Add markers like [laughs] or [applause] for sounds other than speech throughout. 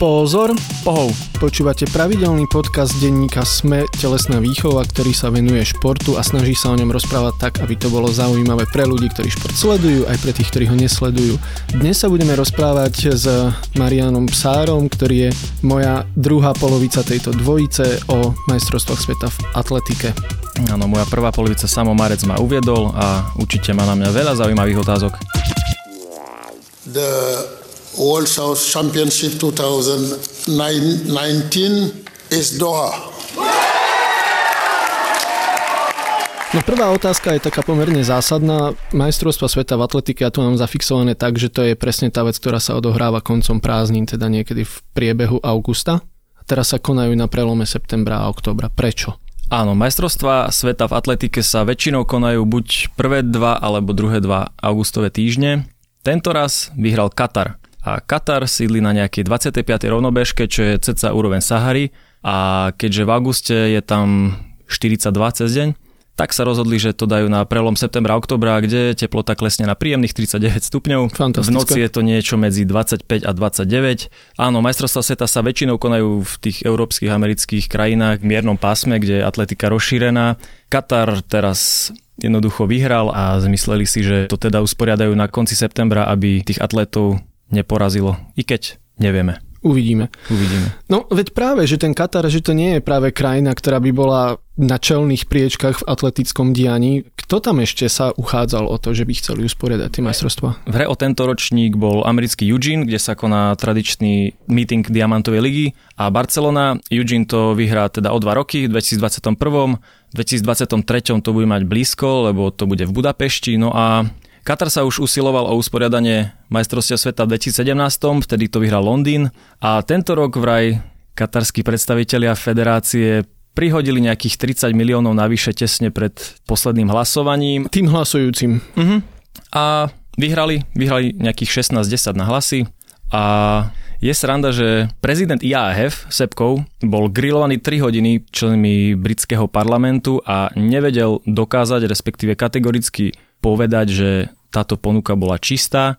Pozor, pohov. Počúvate pravidelný podcast denníka Sme telesná výchova, ktorý sa venuje športu a snaží sa o ňom rozprávať tak, aby to bolo zaujímavé pre ľudí, ktorí šport sledujú, aj pre tých, ktorí ho nesledujú. Dnes sa budeme rozprávať s Marianom Psárom, ktorý je moja druhá polovica tejto dvojice o majstrovstvách sveta v atletike. Áno, moja prvá polovica Samo Marec ma uviedol a určite má na mňa veľa zaujímavých otázok. The World South Championship 2019 is Doha. No prvá otázka je taká pomerne zásadná. Majstrovstva sveta v atletike, ja tu mám zafixované tak, že to je presne tá vec, ktorá sa odohráva koncom prázdnin, teda niekedy v priebehu augusta. A teraz sa konajú na prelome septembra a oktobra. Prečo? Áno, majstrovstva sveta v atletike sa väčšinou konajú buď prvé dva alebo druhé dva augustové týždne. Tento raz vyhral Katar a Katar sídli na nejakej 25. rovnobežke, čo je ceca úroveň Sahary a keďže v auguste je tam 42 cez deň, tak sa rozhodli, že to dajú na prelom septembra a oktobra, kde teplota klesne na príjemných 39 stupňov. V noci je to niečo medzi 25 a 29. Áno, majstrovstvá sveta sa väčšinou konajú v tých európskych, amerických krajinách v miernom pásme, kde je atletika rozšírená. Katar teraz jednoducho vyhral a zmysleli si, že to teda usporiadajú na konci septembra, aby tých atletov neporazilo. I keď nevieme. Uvidíme. Uvidíme. No veď práve, že ten Katar, že to nie je práve krajina, ktorá by bola na čelných priečkách v atletickom dianí. Kto tam ešte sa uchádzal o to, že by chceli usporiadať tie majstrovstvá? V hre o tento ročník bol americký Eugene, kde sa koná tradičný meeting Diamantovej ligy a Barcelona. Eugene to vyhrá teda o dva roky, v 2021. V 2023 to bude mať blízko, lebo to bude v Budapešti. No a Katar sa už usiloval o usporiadanie majstrovstia sveta v 2017, vtedy to vyhral Londýn a tento rok vraj katarskí predstavitelia federácie prihodili nejakých 30 miliónov navyše tesne pred posledným hlasovaním. Tým hlasujúcim. Uh-huh. A vyhrali, vyhrali nejakých 16-10 na hlasy a je sranda, že prezident IAF Sepkov bol grillovaný 3 hodiny členmi britského parlamentu a nevedel dokázať, respektíve kategoricky povedať, že táto ponuka bola čistá.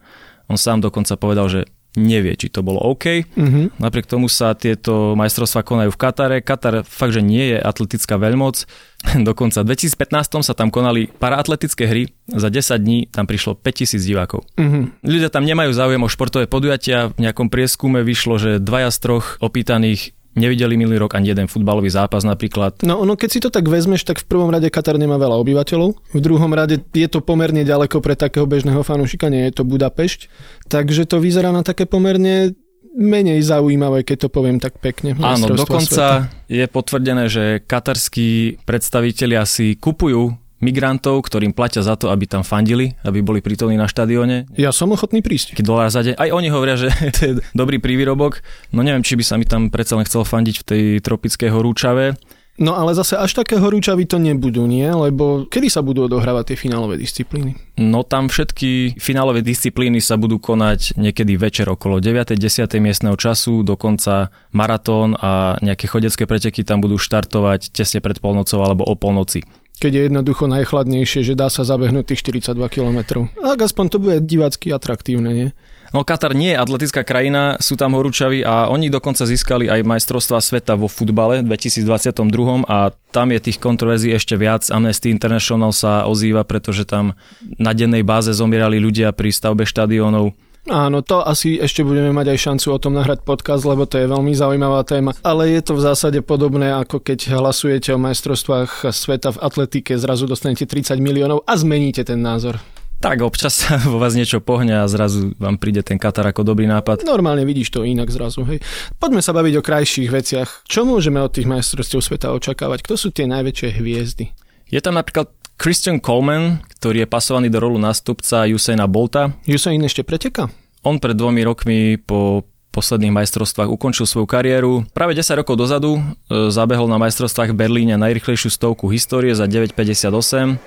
On sám dokonca povedal, že nevie, či to bolo OK. Mm-hmm. Napriek tomu sa tieto majstrovstvá konajú v Katare. Katar fakt, že nie je atletická veľmoc. [laughs] Dokonca v 2015 sa tam konali paraatletické hry. Za 10 dní tam prišlo 5000 divákov. Mm-hmm. Ľudia tam nemajú záujem o športové podujatia. V nejakom prieskume vyšlo, že dvaja z troch opýtaných nevideli minulý rok ani jeden futbalový zápas napríklad. No ono, keď si to tak vezmeš, tak v prvom rade Katar nemá veľa obyvateľov, v druhom rade je to pomerne ďaleko pre takého bežného fanúšika, nie je to Budapešť, takže to vyzerá na také pomerne menej zaujímavé, keď to poviem tak pekne. Áno, dokonca sveta. je potvrdené, že katarskí predstavitelia si kupujú migrantov, ktorým platia za to, aby tam fandili, aby boli prítomní na štadióne. Ja som ochotný prísť. Keď dolár za deň. Aj oni hovoria, že [laughs] to je dobrý prívirobok. No neviem, či by sa mi tam predsa len chcel fandiť v tej tropickej horúčave. No ale zase až také horúčavy to nebudú, nie? Lebo kedy sa budú odohrávať tie finálové disciplíny? No tam všetky finálové disciplíny sa budú konať niekedy večer okolo 9. 10. miestneho času, dokonca maratón a nejaké chodecké preteky tam budú štartovať tesne pred polnocou alebo o polnoci keď je jednoducho najchladnejšie, že dá sa zabehnúť tých 42 km. Tak aspoň to bude divácky atraktívne, nie? No Katar nie je atletická krajina, sú tam horúčaví a oni dokonca získali aj majstrovstvá sveta vo futbale v 2022 a tam je tých kontroverzií ešte viac. Amnesty International sa ozýva, pretože tam na dennej báze zomierali ľudia pri stavbe štadiónov Áno, to asi ešte budeme mať aj šancu o tom nahrať podcast, lebo to je veľmi zaujímavá téma. Ale je to v zásade podobné, ako keď hlasujete o majstrovstvách sveta v atletike, zrazu dostanete 30 miliónov a zmeníte ten názor. Tak občas sa vo vás niečo pohne a zrazu vám príde ten Katar ako dobrý nápad. Normálne vidíš to inak zrazu, hej. Poďme sa baviť o krajších veciach. Čo môžeme od tých majstrovstiev sveta očakávať? Kto sú tie najväčšie hviezdy? Je tam napríklad Christian Coleman, ktorý je pasovaný do rolu nástupca Usaina Bolta. Usain ešte preteka? On pred dvomi rokmi po posledných majstrovstvách ukončil svoju kariéru. Práve 10 rokov dozadu e, zabehol na majstrovstvách v Berlíne najrychlejšiu stovku histórie za 9.58.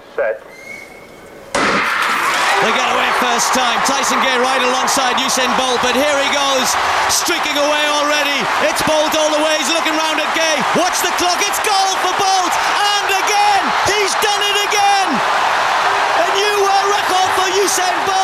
first time. Tyson Gay right alongside Usain Bolt, but here he goes, streaking away already. It's Bolt all the way. He's looking round at Gay. Watch the clock. It's goal for Bolt, and again, he's done it again. A new world record for Usain Bolt.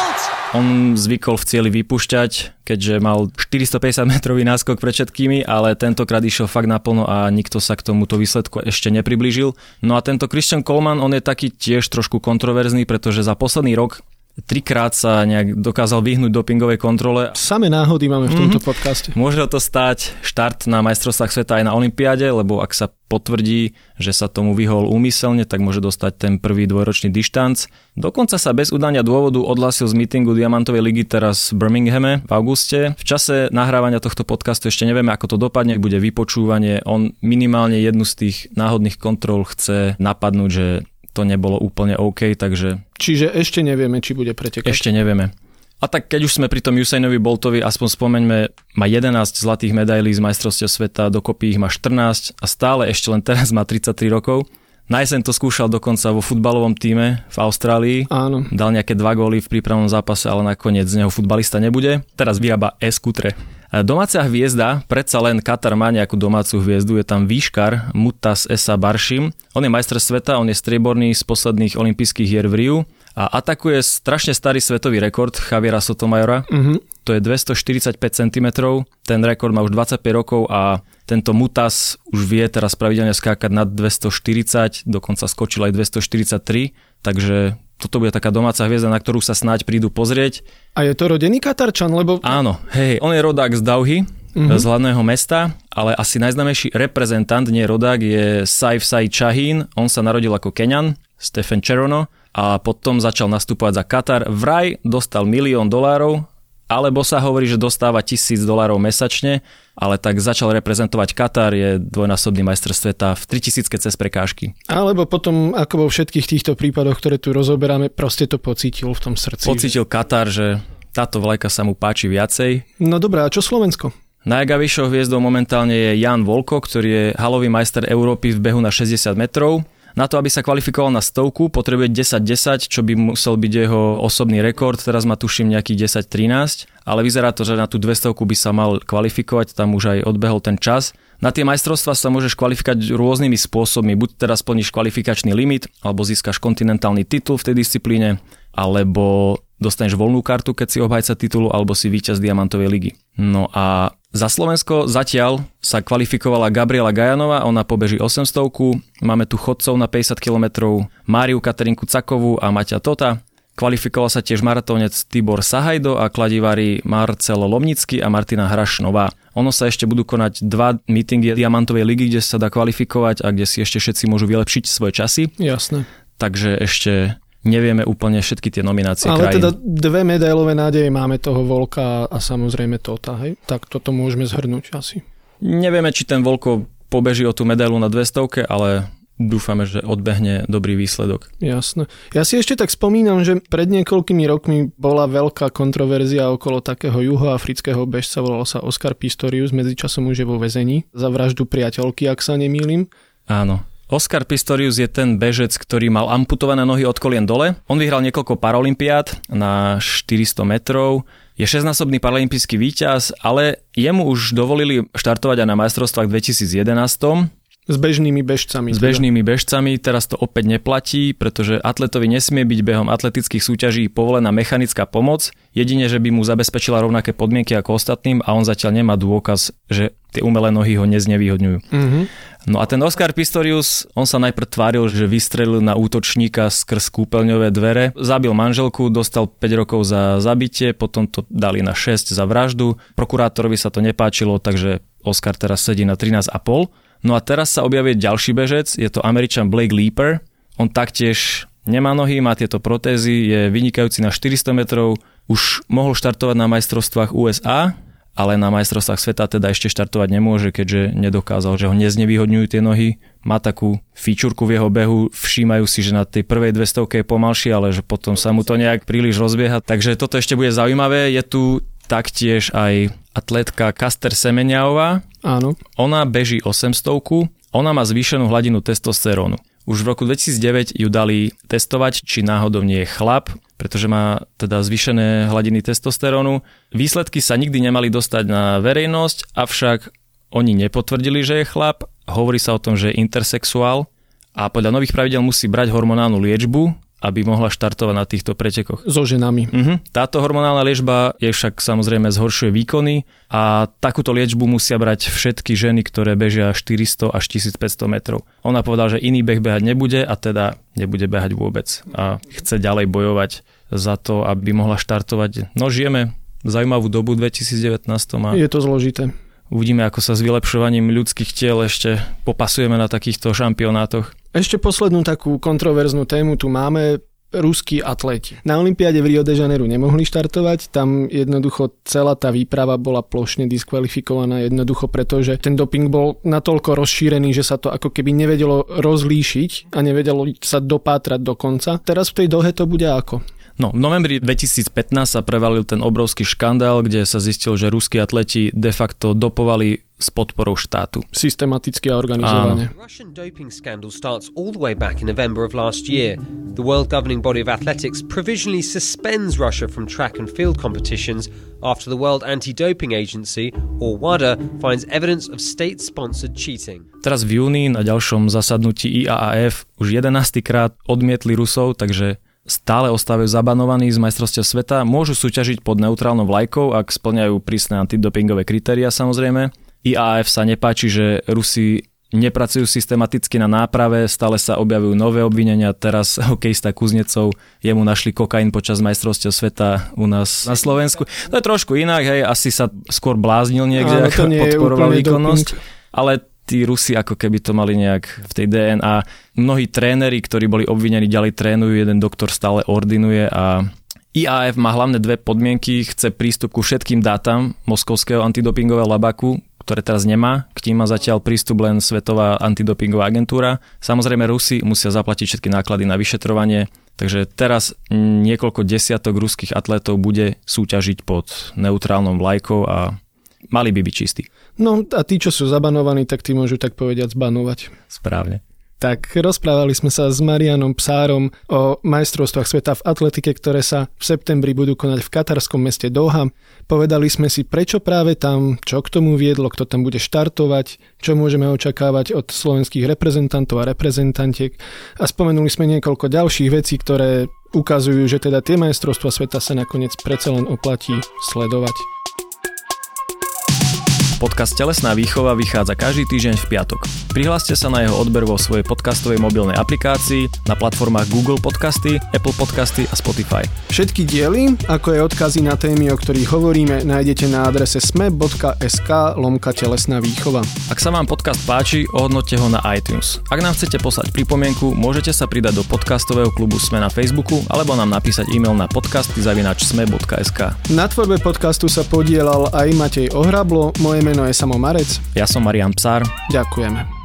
On zvykol v cieli vypúšťať, keďže mal 450 metrový náskok pred všetkými, ale tentokrát išiel fakt naplno a nikto sa k tomuto výsledku ešte nepriblížil. No a tento Christian Coleman, on je taký tiež trošku kontroverzný, pretože za posledný rok trikrát sa nejak dokázal vyhnúť dopingovej kontrole. Same náhody máme v tomto mm-hmm. podcaste. Môže to stať štart na majstrovstvách sveta aj na Olympiáde, lebo ak sa potvrdí, že sa tomu vyhol úmyselne, tak môže dostať ten prvý dvojročný dištanc. Dokonca sa bez udania dôvodu odhlasil z mítingu Diamantovej ligy teraz v Birminghame v auguste. V čase nahrávania tohto podcastu ešte nevieme, ako to dopadne, bude vypočúvanie. On minimálne jednu z tých náhodných kontrol chce napadnúť, že to nebolo úplne OK, takže... Čiže ešte nevieme, či bude pretekať. Ešte nevieme. A tak keď už sme pri tom Usainovi Boltovi, aspoň spomeňme, má 11 zlatých medailí z majstrovstiev sveta, dokopy ich má 14 a stále ešte len teraz má 33 rokov. Na jeseň to skúšal dokonca vo futbalovom týme v Austrálii. Áno. Dal nejaké dva góly v prípravnom zápase, ale nakoniec z neho futbalista nebude. Teraz vyrába e-skutre. Domáca hviezda, predsa len Katar má nejakú domácu hviezdu, je tam výškar Mutas Esa Baršim. On je majster sveta, on je strieborný z posledných olympijských hier v Riu a atakuje strašne starý svetový rekord Javiera Sotomajora. Uh-huh. To je 245 cm, ten rekord má už 25 rokov a tento Mutas už vie teraz pravidelne skákať nad 240, dokonca skočil aj 243, takže toto bude taká domáca hviezda, na ktorú sa snáď prídu pozrieť. A je to rodený Katarčan, lebo... Áno, hej, on je rodák z Dauhy, mm-hmm. z hlavného mesta, ale asi najznamejší reprezentant, nie rodák, je Saif Sai Chahin. On sa narodil ako Keňan, Stephen Cherono, a potom začal nastupovať za Katar. Vraj dostal milión dolárov, alebo sa hovorí, že dostáva tisíc dolárov mesačne, ale tak začal reprezentovať Katar, je dvojnásobný majster sveta v 3000 cez prekážky. Alebo potom, ako vo všetkých týchto prípadoch, ktoré tu rozoberáme, proste to pocítil v tom srdci. Pocítil. Katar, že táto vlajka sa mu páči viacej. No dobré, a čo Slovensko? Najjavišou hviezdou momentálne je Jan Volko, ktorý je halový majster Európy v behu na 60 metrov. Na to, aby sa kvalifikoval na stovku, potrebuje 10-10, čo by musel byť jeho osobný rekord. Teraz má tuším nejakých 10-13, ale vyzerá to, že na tú 200 by sa mal kvalifikovať, tam už aj odbehol ten čas. Na tie majstrovstvá sa môžeš kvalifikovať rôznymi spôsobmi. Buď teraz splníš kvalifikačný limit, alebo získaš kontinentálny titul v tej disciplíne, alebo dostaneš voľnú kartu, keď si obhajca titulu, alebo si víťaz Diamantovej ligy. No a za Slovensko zatiaľ sa kvalifikovala Gabriela Gajanova, ona pobeží 800 Máme tu chodcov na 50 km, Máriu Katerinku Cakovú a Maťa Tota. Kvalifikoval sa tiež maratónec Tibor Sahajdo a kladivári Marcelo Lomnický a Martina Hrašnová. Ono sa ešte budú konať dva meetingy Diamantovej ligy, kde sa dá kvalifikovať a kde si ešte všetci môžu vylepšiť svoje časy. Jasné. Takže ešte nevieme úplne všetky tie nominácie Ale krajín. teda dve medailové nádeje máme toho Volka a samozrejme Tota, hej? Tak toto môžeme zhrnúť asi. Nevieme, či ten Volko pobeží o tú medailu na 200, ale dúfame, že odbehne dobrý výsledok. Jasné. Ja si ešte tak spomínam, že pred niekoľkými rokmi bola veľká kontroverzia okolo takého juhoafrického bežca, volal sa Oscar Pistorius, medzičasom už je vo väzení za vraždu priateľky, ak sa nemýlim. Áno. Oscar Pistorius je ten bežec, ktorý mal amputované nohy od kolien dole. On vyhral niekoľko paralympiát na 400 metrov. Je šestnásobný paralympijský víťaz, ale jemu už dovolili štartovať aj na majstrovstvách 2011 s bežnými bežcami. S bežnými bežcami, teraz to opäť neplatí, pretože atletovi nesmie byť behom atletických súťaží povolená mechanická pomoc, jedine, že by mu zabezpečila rovnaké podmienky ako ostatným a on zatiaľ nemá dôkaz, že tie umelé nohy ho neznevýhodňujú. Mm-hmm. No a ten Oscar Pistorius, on sa najprv tváril, že vystrelil na útočníka skrz kúpeľňové dvere, zabil manželku, dostal 5 rokov za zabitie, potom to dali na 6 za vraždu. Prokurátorovi sa to nepáčilo, takže Oscar teraz sedí na 13,5 No a teraz sa objavuje ďalší bežec, je to Američan Blake Leaper. On taktiež nemá nohy, má tieto protézy, je vynikajúci na 400 metrov, už mohol štartovať na majstrovstvách USA, ale na majstrovstvách sveta teda ešte štartovať nemôže, keďže nedokázal, že ho neznevýhodňujú tie nohy. Má takú fíčurku v jeho behu, všímajú si, že na tej prvej 200 je pomalšie, ale že potom sa mu to nejak príliš rozbieha. Takže toto ešte bude zaujímavé. Je tu taktiež aj atletka Kaster Semeniaová. Áno. Ona beží 800 ona má zvýšenú hladinu testosterónu. Už v roku 2009 ju dali testovať, či náhodou nie je chlap, pretože má teda zvýšené hladiny testosterónu. Výsledky sa nikdy nemali dostať na verejnosť, avšak oni nepotvrdili, že je chlap. Hovorí sa o tom, že je intersexuál a podľa nových pravidel musí brať hormonálnu liečbu aby mohla štartovať na týchto pretekoch. So ženami. Uh-huh. Táto hormonálna liečba je však samozrejme zhoršuje výkony a takúto liečbu musia brať všetky ženy, ktoré bežia 400 až 1500 metrov. Ona povedala, že iný beh behať nebude a teda nebude behať vôbec a chce ďalej bojovať za to, aby mohla štartovať. No žijeme zaujímavú dobu 2019 a Je to zložité. uvidíme, ako sa s vylepšovaním ľudských tiel ešte popasujeme na takýchto šampionátoch. Ešte poslednú takú kontroverznú tému tu máme ruskí atleti. Na Olympiáde v Rio de Janeiro nemohli štartovať, tam jednoducho celá tá výprava bola plošne diskvalifikovaná jednoducho preto, že ten doping bol natoľko rozšírený, že sa to ako keby nevedelo rozlíšiť a nevedelo sa dopátrať do konca. Teraz v tej dohe to bude ako? No, v novembri 2015 sa prevalil ten obrovský škandál, kde sa zistil, že ruskí atleti de facto dopovali s podporou štátu. Systematicky a organizovane. Russian doping scandal starts all the way back in November of last year. The world governing body of athletics provisionally suspends Russia from track and field competitions after the World Anti Doping Agency, or WADA, finds evidence of state sponsored cheating. Teraz v júni na ďalšom zasadnutí IAAF už 11. krát odmietli Rusov, takže stále ostávajú zabanovaní z majstrovstiev sveta, môžu súťažiť pod neutrálnou vlajkou, ak splňajú prísne antidopingové kritéria samozrejme. IAF sa nepáči, že Rusi nepracujú systematicky na náprave, stále sa objavujú nové obvinenia, teraz hokejista Kuznecov, jemu našli kokain počas majstrovstiev sveta u nás na Slovensku. To je trošku inak, hej, asi sa skôr bláznil niekde, Áno, ako podporoval výkonnosť, doping. ale tí Rusi ako keby to mali nejak v tej DNA. Mnohí tréneri, ktorí boli obvinení, ďalej trénujú, jeden doktor stále ordinuje a IAF má hlavné dve podmienky, chce prístup ku všetkým dátam Moskovského antidopingového labaku, ktoré teraz nemá. K tým má zatiaľ prístup len Svetová antidopingová agentúra. Samozrejme Rusi musia zaplatiť všetky náklady na vyšetrovanie, takže teraz niekoľko desiatok ruských atletov bude súťažiť pod neutrálnou vlajkou a mali by byť čistí. No a tí, čo sú zabanovaní, tak tí môžu tak povediať zbanovať. Správne. Tak rozprávali sme sa s Marianom Psárom o majstrovstvách sveta v atletike, ktoré sa v septembri budú konať v katarskom meste Doha. Povedali sme si, prečo práve tam, čo k tomu viedlo, kto tam bude štartovať, čo môžeme očakávať od slovenských reprezentantov a reprezentantiek a spomenuli sme niekoľko ďalších vecí, ktoré ukazujú, že teda tie majstrovstvá sveta sa nakoniec predsa len oplatí sledovať. Podcast Telesná výchova vychádza každý týždeň v piatok. Prihláste sa na jeho odber vo svojej podcastovej mobilnej aplikácii na platformách Google Podcasty, Apple Podcasty a Spotify. Všetky diely, ako aj odkazy na témy, o ktorých hovoríme, nájdete na adrese sme.sk lomka telesná výchova. Ak sa vám podcast páči, ohodnote ho na iTunes. Ak nám chcete poslať pripomienku, môžete sa pridať do podcastového klubu Sme na Facebooku alebo nám napísať e-mail na podcasty.sme.sk. Na tvorbe podcastu sa podielal aj Matej Ohrablo, moje meno je Samo Marec. Ja som Marian Psár. Ďakujeme.